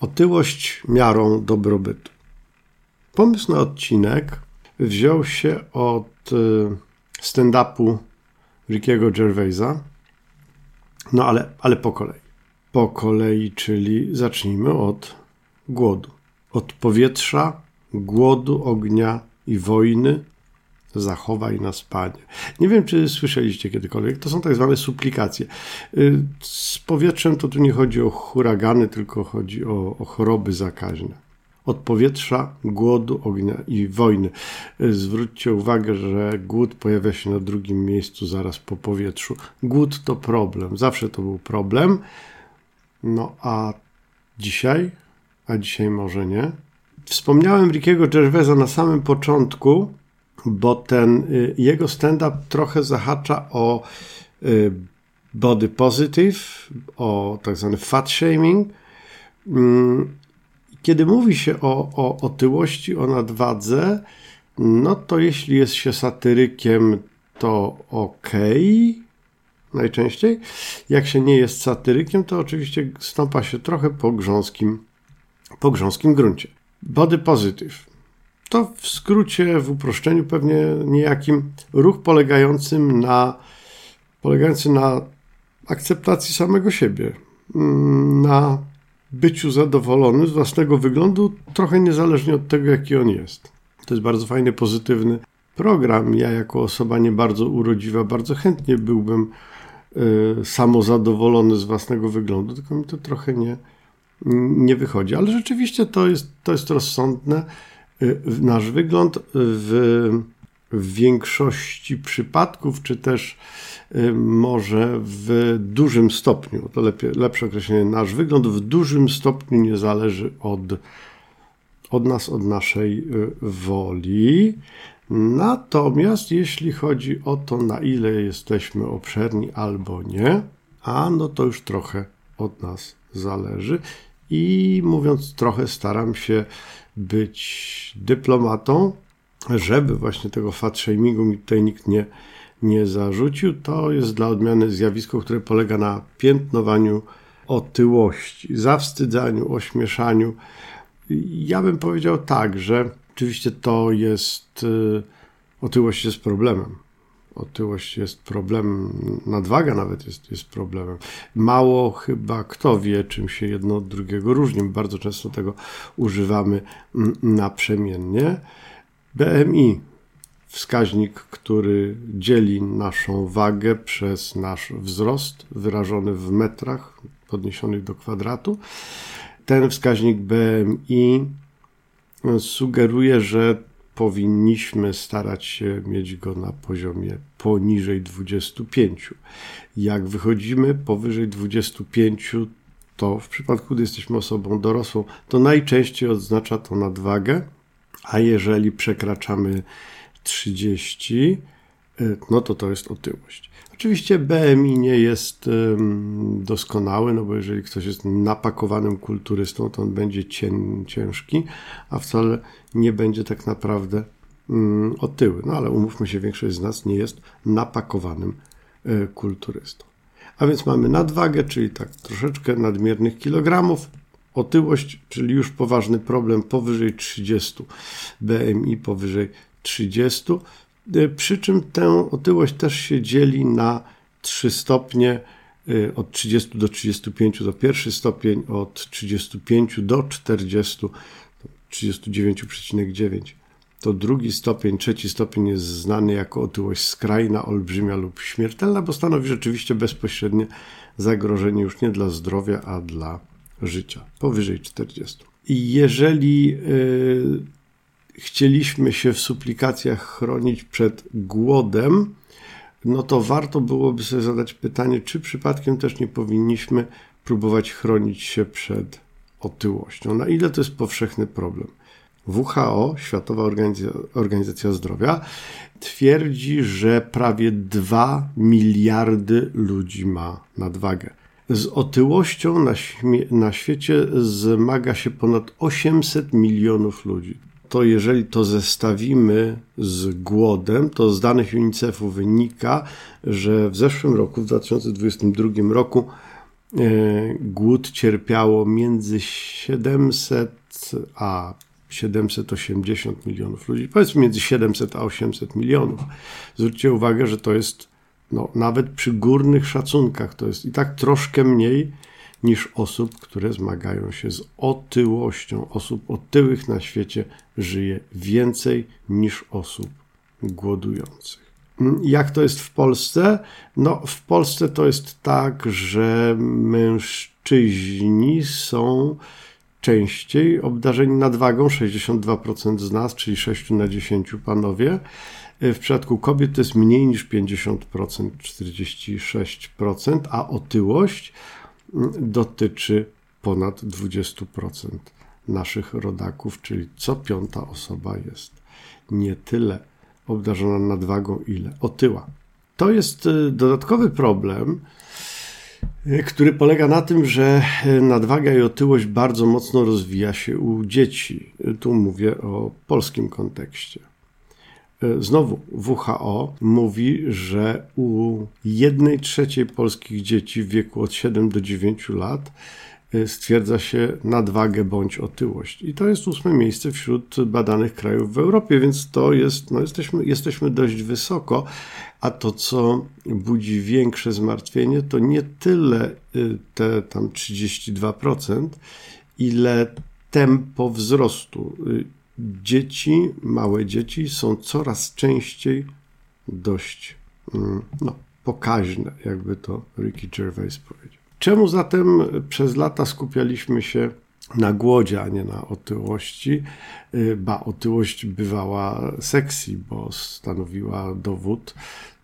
Otyłość miarą dobrobytu. Pomysł na odcinek wziął się od y, stand-upu Rickiego Gervaisa. No ale, ale po kolei. Po kolei, czyli zacznijmy od głodu. Od powietrza, głodu, ognia i wojny zachowaj na spanie. Nie wiem, czy słyszeliście kiedykolwiek, to są tak zwane suplikacje. Y, z powietrzem to tu nie chodzi o huragany, tylko chodzi o, o choroby zakaźne od powietrza, głodu, ognia i wojny. Y, zwróćcie uwagę, że głód pojawia się na drugim miejscu zaraz po powietrzu. Głód to problem, zawsze to był problem. No a dzisiaj, a dzisiaj może nie. Wspomniałem Rickiego Gervaisa na samym początku, bo ten y, jego stand-up trochę zahacza o y, body positive, o tak zwany fat shaming. Mm, kiedy mówi się o, o otyłości, o nadwadze, no to jeśli jest się satyrykiem, to ok, najczęściej. Jak się nie jest satyrykiem, to oczywiście stąpa się trochę po grząskim, po grząskim gruncie. Body positive. To w skrócie, w uproszczeniu pewnie niejakim ruch polegającym na, polegający na akceptacji samego siebie, mm, na byciu zadowolonym z własnego wyglądu, trochę niezależnie od tego, jaki on jest. To jest bardzo fajny, pozytywny program. Ja, jako osoba nie bardzo urodziwa, bardzo chętnie byłbym y, samozadowolony z własnego wyglądu, tylko mi to trochę nie, nie wychodzi. Ale rzeczywiście to jest, to jest rozsądne. Y, nasz wygląd w, w większości przypadków, czy też Y, może w dużym stopniu, to lepiej, lepsze określenie, nasz wygląd w dużym stopniu nie zależy od, od nas, od naszej y, woli. Natomiast jeśli chodzi o to, na ile jesteśmy obszerni albo nie, a no to już trochę od nas zależy. I mówiąc trochę, staram się być dyplomatą, żeby właśnie tego fat shamingu mi tutaj nikt nie, nie zarzucił. To jest dla odmiany zjawisko, które polega na piętnowaniu otyłości, zawstydzaniu, ośmieszaniu. Ja bym powiedział tak, że oczywiście to jest, y, otyłość jest problemem. Otyłość jest problemem, nadwaga nawet jest, jest problemem. Mało chyba kto wie, czym się jedno od drugiego różni. Bardzo często tego używamy mm, naprzemiennie. BMI wskaźnik, który dzieli naszą wagę przez nasz wzrost wyrażony w metrach podniesionych do kwadratu. Ten wskaźnik BMI sugeruje, że powinniśmy starać się mieć go na poziomie poniżej 25. Jak wychodzimy powyżej 25, to w przypadku, gdy jesteśmy osobą dorosłą, to najczęściej oznacza to nadwagę, a jeżeli przekraczamy 30, y, no to to jest otyłość. Oczywiście BMI nie jest doskonały, no bo jeżeli ktoś jest napakowanym kulturystą, to on będzie ciężki, a wcale nie będzie tak naprawdę otyły. No ale umówmy się, większość z nas nie jest napakowanym y, kulturystą. A więc mamy nadwagę, czyli tak troszeczkę nadmiernych kilogramów, otyłość, czyli już poważny problem powyżej 30, BMI powyżej 30, y, przy czym tę otyłość też się dzieli na 3 stopnie, y, od 30 do 35 to pierwszy stopień, od 35 do 40 39,9 to drugi stopień, trzeci stopień jest znany jako otyłość skrajna, olbrzymia lub śmiertelna, bo stanowi rzeczywiście bezpośrednie zagrożenie już nie dla zdrowia, a dla życia, powyżej 40. I jeżeli yy, chcieliśmy się w suplikacjach chronić przed głodem, no to warto byłoby sobie zadać pytanie, czy przypadkiem też nie powinniśmy próbować chronić się przed otyłością. Na ile to jest powszechny problem? WHO, Światowa Organizacja, Zdrowia, twierdzi, że prawie 2 miliardy ludzi ma nadwagę. Z otyłością na, na świecie zmaga się ponad 800 milionów ludzi to jeżeli to zestawimy z głodem, to z danych UNICEF-u wynika, że w zeszłym roku, w 2022 roku, głód cierpiało między 700 a 780 milionów ludzi, powiedzmy między 700 a 800 milionów. Zwróćcie uwagę, że to jest no, nawet przy górnych szacunkach, to jest i tak troszkę mniej niż osób, które zmagają się z otyłością. Osób otyłych na świecie żyje więcej niż osób głodujących. Jak to jest w Polsce? No, w Polsce to jest tak, że mężczyźni są częściej obdarzeni nadwagą, 62% z nas, czyli 6 na 10 panowie. W przypadku kobiet to jest mniej niż 50%, 46%, a otyłość dotyczy ponad 20% naszych rodaków, czyli co piąta osoba jest nie tyle obdarzona nadwagą, ile otyła. To jest y, dodatkowy problem, y, który polega na tym, że y, nadwaga i otyłość bardzo mocno rozwija się u dzieci. Tu mówię o polskim kontekście. Znowu WHO mówi, że u jednej trzeciej polskich dzieci w wieku od 7 do 9 lat Y, stwierdza się nadwagę bądź otyłość. I to jest ósme miejsce wśród badanych krajów w Europie, więc to jest, no jesteśmy, jesteśmy dość wysoko, a to, co budzi większe zmartwienie, to nie tyle y, te tam 32%, ile tempo wzrostu. Dzieci, małe dzieci są coraz częściej dość mm, no, pokaźne, jakby to Ricky Gervais powiedział. Czemu zatem przez lata skupialiśmy się na głodzie, a nie na otyłości? Y, ba, otyłość bywała sexy, bo stanowiła dowód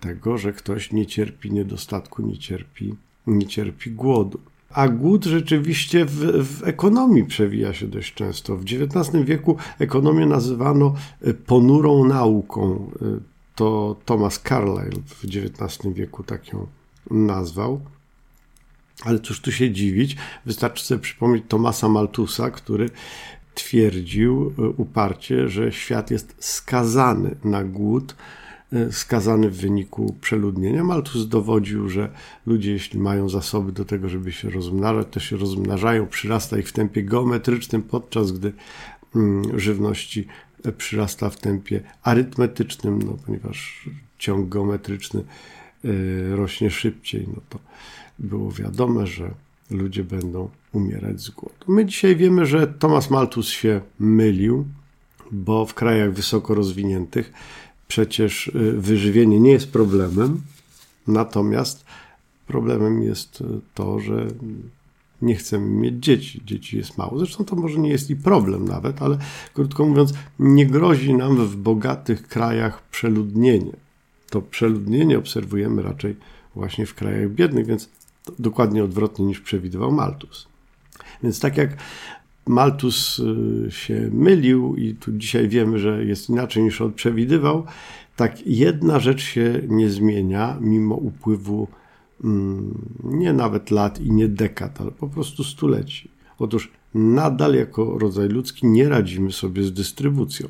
tego, że ktoś nie cierpi niedostatku, nie cierpi, nie cierpi głodu. A głód rzeczywiście w, w, ekonomii przewija się dość często. W XIX wieku ekonomię nazywano y, ponurą nauką. Y, to Thomas Carlyle w XIX wieku tak ją nazwał. Ale cóż tu się dziwić, wystarczy sobie przypomnieć Tomasa Maltusa, który twierdził e, uparcie, że świat jest skazany na głód, skazany w wyniku przeludnienia. Malthus dowodził, że ludzie, jeśli mają zasoby do tego, żeby się rozmnażać, to się rozmnażają, przyrasta ich w tempie geometrycznym, podczas gdy mm, żywności e, przyrasta w tempie arytmetycznym, no, ponieważ ciąg geometryczny rośnie szybciej, no to było wiadome, że ludzie będą umierać z głodu. My dzisiaj wiemy, że Thomas Malthus się mylił, bo w krajach wysoko rozwiniętych przecież y, wyżywienie nie jest problemem, natomiast problemem jest y, to, że nie chcemy mieć dzieci. Dzieci jest mało. Zresztą to może nie jest i problem nawet, ale krótko mówiąc, nie grozi nam w bogatych krajach przeludnienie. To przeludnienie obserwujemy raczej właśnie w krajach biednych, więc dokładnie odwrotnie niż przewidywał Malthus. Więc tak jak Malthus y, się mylił i tu dzisiaj wiemy, że jest inaczej niż on przewidywał, tak jedna rzecz się nie zmienia mimo upływu mm, nie nawet lat i nie dekad, ale po prostu stuleci. Otóż nadal jako rodzaj ludzki nie radzimy sobie z dystrybucją.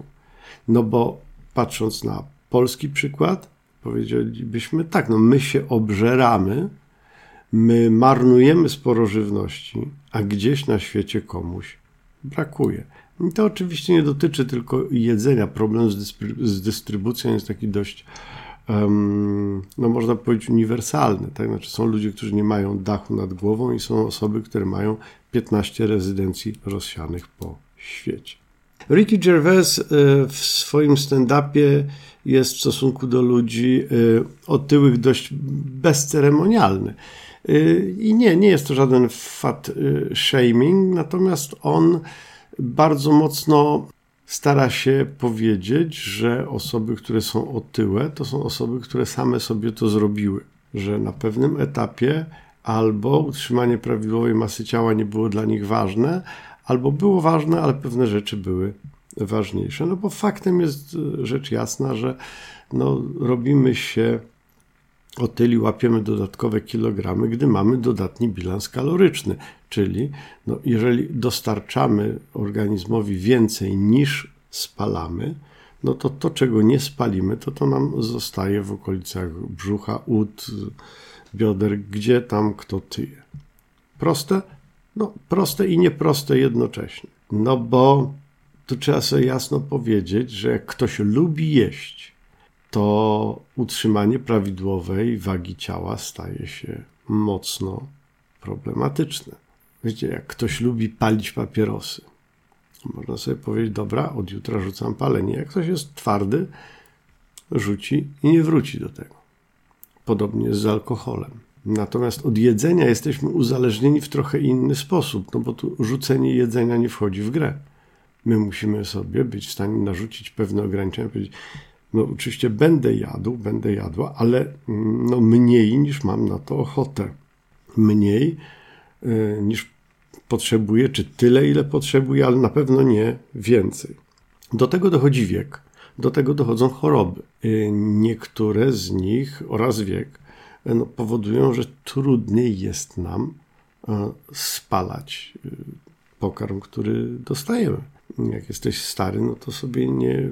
No bo patrząc na polski przykład, powiedzielibyśmy tak, no my się obżeramy, My marnujemy sporo żywności, a gdzieś na świecie komuś brakuje. I to oczywiście nie dotyczy tylko jedzenia. Problem z, z dystrybucją jest taki dość, um, no można powiedzieć, uniwersalny. Tak? Znaczy są ludzie, którzy nie mają dachu nad głową i są osoby, które mają 15 rezydencji rozsianych po świecie. Ricky Gervais e, w swoim stand-upie jest w stosunku do ludzi e, otyłych dość bezceremonialny. Y, I nie, nie jest to żaden fat y, shaming, natomiast on bardzo mocno stara się powiedzieć, że osoby, które są otyłe, to są osoby, które same sobie to zrobiły, że na pewnym etapie albo utrzymanie prawidłowej masy ciała nie było dla nich ważne, albo było ważne, ale pewne rzeczy były ważniejsze. No bo faktem jest y, rzecz jasna, że no, robimy się otyli łapiemy dodatkowe kilogramy, gdy mamy dodatni bilans kaloryczny. Czyli no, jeżeli dostarczamy organizmowi więcej niż spalamy, no to to, czego nie spalimy, to to nam zostaje w okolicach brzucha, ud, bioder, gdzie tam kto tyje. Proste? No, proste i nieproste jednocześnie. No bo tu trzeba sobie jasno powiedzieć, że jak ktoś lubi jeść, to utrzymanie prawidłowej wagi ciała staje się mocno problematyczne. Wiecie, jak ktoś lubi palić papierosy, można sobie powiedzieć, dobra, od jutra rzucam palenie. Jak ktoś jest twardy, rzuci i nie wróci do tego. Podobnie jest z alkoholem. Natomiast od jedzenia jesteśmy uzależnieni w trochę inny sposób, no bo tu rzucenie jedzenia nie wchodzi w grę. My musimy sobie być w stanie narzucić pewne ograniczenia, powiedzieć, no oczywiście będę jadł, będę jadła, ale mm, no mniej niż mam na to ochotę. Mniej y, niż potrzebuję, czy tyle, ile potrzebuję, ale na pewno nie więcej. Do tego dochodzi wiek, do tego dochodzą choroby. Y, niektóre z nich oraz wiek y, no, powodują, że trudniej jest nam spalać pokarm, który dostajemy. Jak jesteś stary, no to sobie nie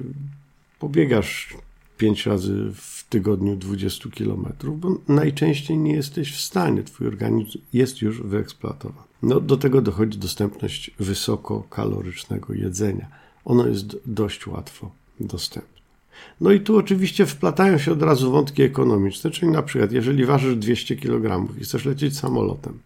pobiegasz pięć razy w tygodniu 20 kilometrów, bo najczęściej nie jesteś w stanie, twój organizm jest już wyeksploatowany. No, do tego dochodzi dostępność wysokokalorycznego jedzenia. Ono jest dość łatwo dostępne. No i tu oczywiście wplatają się od razu wątki ekonomiczne, czyli na przykład jeżeli ważysz 200 kg i chcesz lecieć samolotem,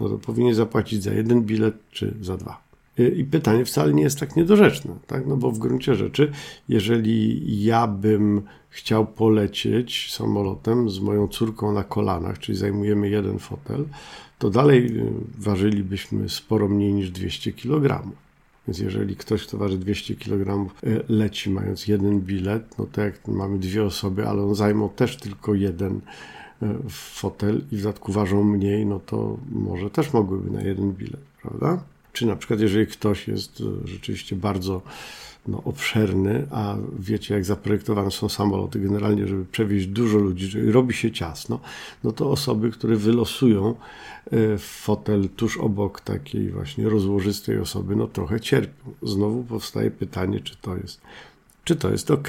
no to powinien zapłacić za jeden bilet czy za dwa. I pytanie wcale nie jest tak niedorzeczne, tak? No bo w gruncie rzeczy, jeżeli ja bym chciał polecieć samolotem z moją córką na kolanach, czyli zajmujemy jeden fotel, to dalej y, ważylibyśmy sporo mniej niż 200 kg. Więc jeżeli ktoś, kto waży 200 kg, y, leci mając jeden bilet, no to jak mamy dwie osoby, ale on zajmą też tylko jeden y, fotel i w dodatku ważą mniej, no to może też mogłyby na jeden bilet, prawda? Czy na przykład, jeżeli ktoś jest e, rzeczywiście bardzo no, obszerny, a wiecie, jak zaprojektowane są samoloty, generalnie, żeby przewieźć dużo ludzi, czyli robi się ciasno, no to osoby, które wylosują e, fotel tuż obok takiej właśnie rozłożystej osoby, no trochę cierpią. Znowu powstaje pytanie, czy to jest, czy to jest ok.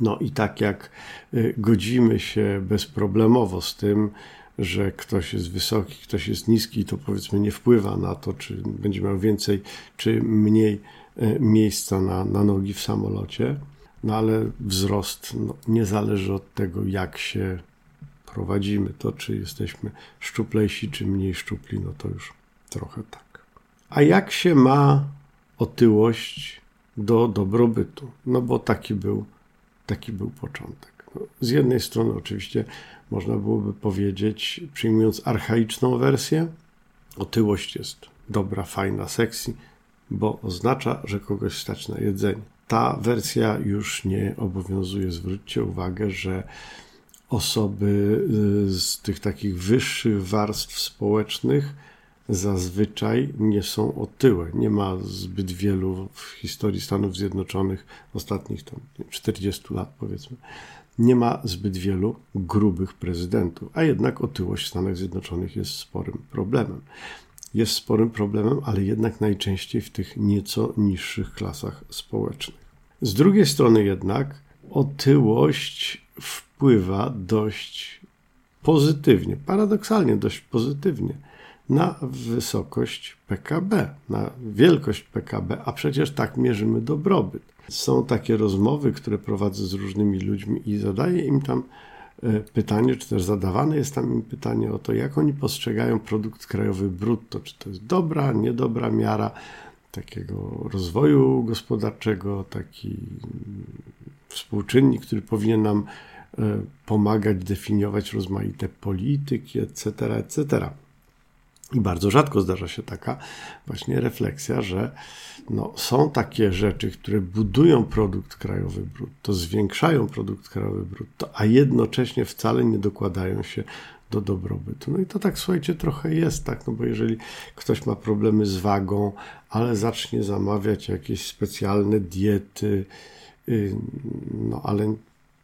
No i tak jak e, godzimy się bezproblemowo z tym, że ktoś jest wysoki, ktoś jest niski, to powiedzmy nie wpływa na to, czy będzie miał więcej, czy mniej e, miejsca na, na nogi w samolocie. No ale wzrost no, nie zależy od tego, jak się prowadzimy. To, czy jesteśmy szczuplejsi, czy mniej szczupli, no to już trochę tak. A jak się ma otyłość do dobrobytu? No bo taki był, taki był początek. No, z jednej strony oczywiście można byłoby powiedzieć, przyjmując archaiczną wersję, otyłość jest dobra, fajna, sexy, bo oznacza, że kogoś stać na jedzenie. Ta wersja już nie obowiązuje. Zwróćcie uwagę, że osoby y, z tych takich wyższych warstw społecznych zazwyczaj nie są otyłe. Nie ma zbyt wielu w historii Stanów Zjednoczonych ostatnich tam 40 lat powiedzmy nie ma zbyt wielu grubych prezydentów, a jednak otyłość w Stanach Zjednoczonych jest sporym problemem. Jest sporym problemem, ale jednak najczęściej w tych nieco niższych klasach społecznych. Z drugiej strony jednak otyłość wpływa dość pozytywnie, paradoksalnie dość pozytywnie na wysokość PKB, na wielkość PKB, a przecież tak mierzymy dobrobyt. Są takie rozmowy, które prowadzę z różnymi ludźmi i zadaję im tam e, pytanie, czy też zadawane jest tam im pytanie o to, jak oni postrzegają produkt krajowy brutto, czy to jest dobra, niedobra miara takiego rozwoju gospodarczego, taki współczynnik, który powinien nam e, pomagać definiować rozmaite polityki, etc., etc. I bardzo rzadko zdarza się taka właśnie refleksja, że no, są takie rzeczy, które budują produkt krajowy brutto, zwiększają produkt krajowy brutto, a jednocześnie wcale nie dokładają się do dobrobytu. No i to tak, słuchajcie, trochę jest tak, no bo jeżeli ktoś ma problemy z wagą, ale zacznie zamawiać jakieś specjalne diety, y, no ale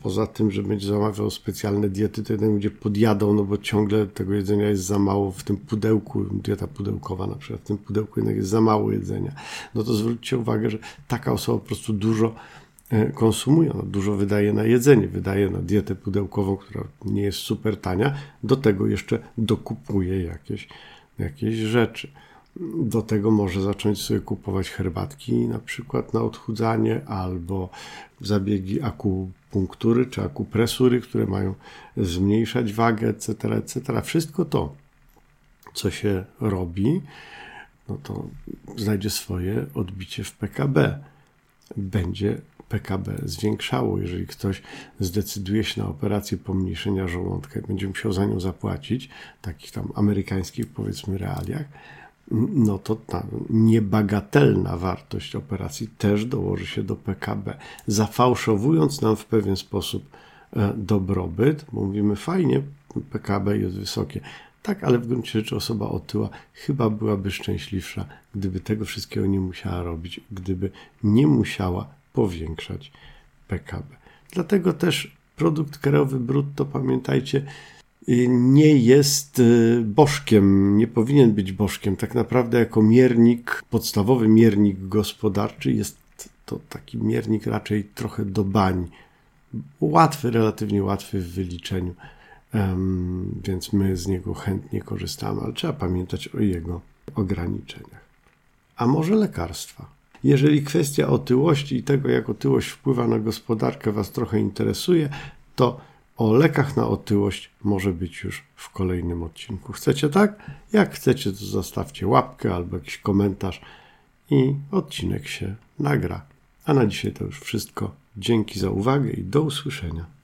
Poza tym, że będzie zamawiał specjalne diety, to jednak będzie podjadał, no bo ciągle tego jedzenia jest za mało w tym pudełku, dieta pudełkowa na przykład, w tym pudełku jednak jest za mało jedzenia. No to zwróćcie uwagę, że taka osoba po prostu dużo e, konsumuje. Dużo wydaje na jedzenie, wydaje na dietę pudełkową, która nie jest super tania. Do tego jeszcze dokupuje jakieś, jakieś rzeczy. Do tego może zacząć sobie kupować herbatki, na przykład na odchudzanie, albo zabiegi akupunktury czy akupresury, które mają zmniejszać wagę, etc., etc. Wszystko to, co się robi, no to znajdzie swoje odbicie w PKB. Będzie PKB zwiększało. Jeżeli ktoś zdecyduje się na operację pomniejszenia żołądka i będzie musiał za nią zapłacić, takich tam amerykańskich powiedzmy realiach, no to ta niebagatelna wartość operacji też dołoży się do PKB, zafałszowując nam w pewien sposób e, dobrobyt, mówimy fajnie, PKB jest wysokie. Tak, ale w gruncie rzeczy osoba otyła chyba byłaby szczęśliwsza, gdyby tego wszystkiego nie musiała robić, gdyby nie musiała powiększać PKB. Dlatego też produkt krajowy brutto, pamiętajcie, nie jest y, bożkiem, nie powinien być bożkiem. Tak naprawdę, jako miernik, podstawowy miernik gospodarczy, jest to taki miernik raczej trochę do bań. Łatwy, relatywnie łatwy w wyliczeniu, więc my z niego chętnie korzystamy, ale trzeba pamiętać o jego ograniczeniach. A może lekarstwa? Jeżeli kwestia otyłości i tego, jak otyłość wpływa na gospodarkę, Was trochę interesuje, to o lekach na otyłość może być już w kolejnym odcinku. Chcecie tak? Jak chcecie, to zostawcie łapkę albo jakiś komentarz i odcinek się nagra. A na dzisiaj to już wszystko. Dzięki za uwagę i do usłyszenia.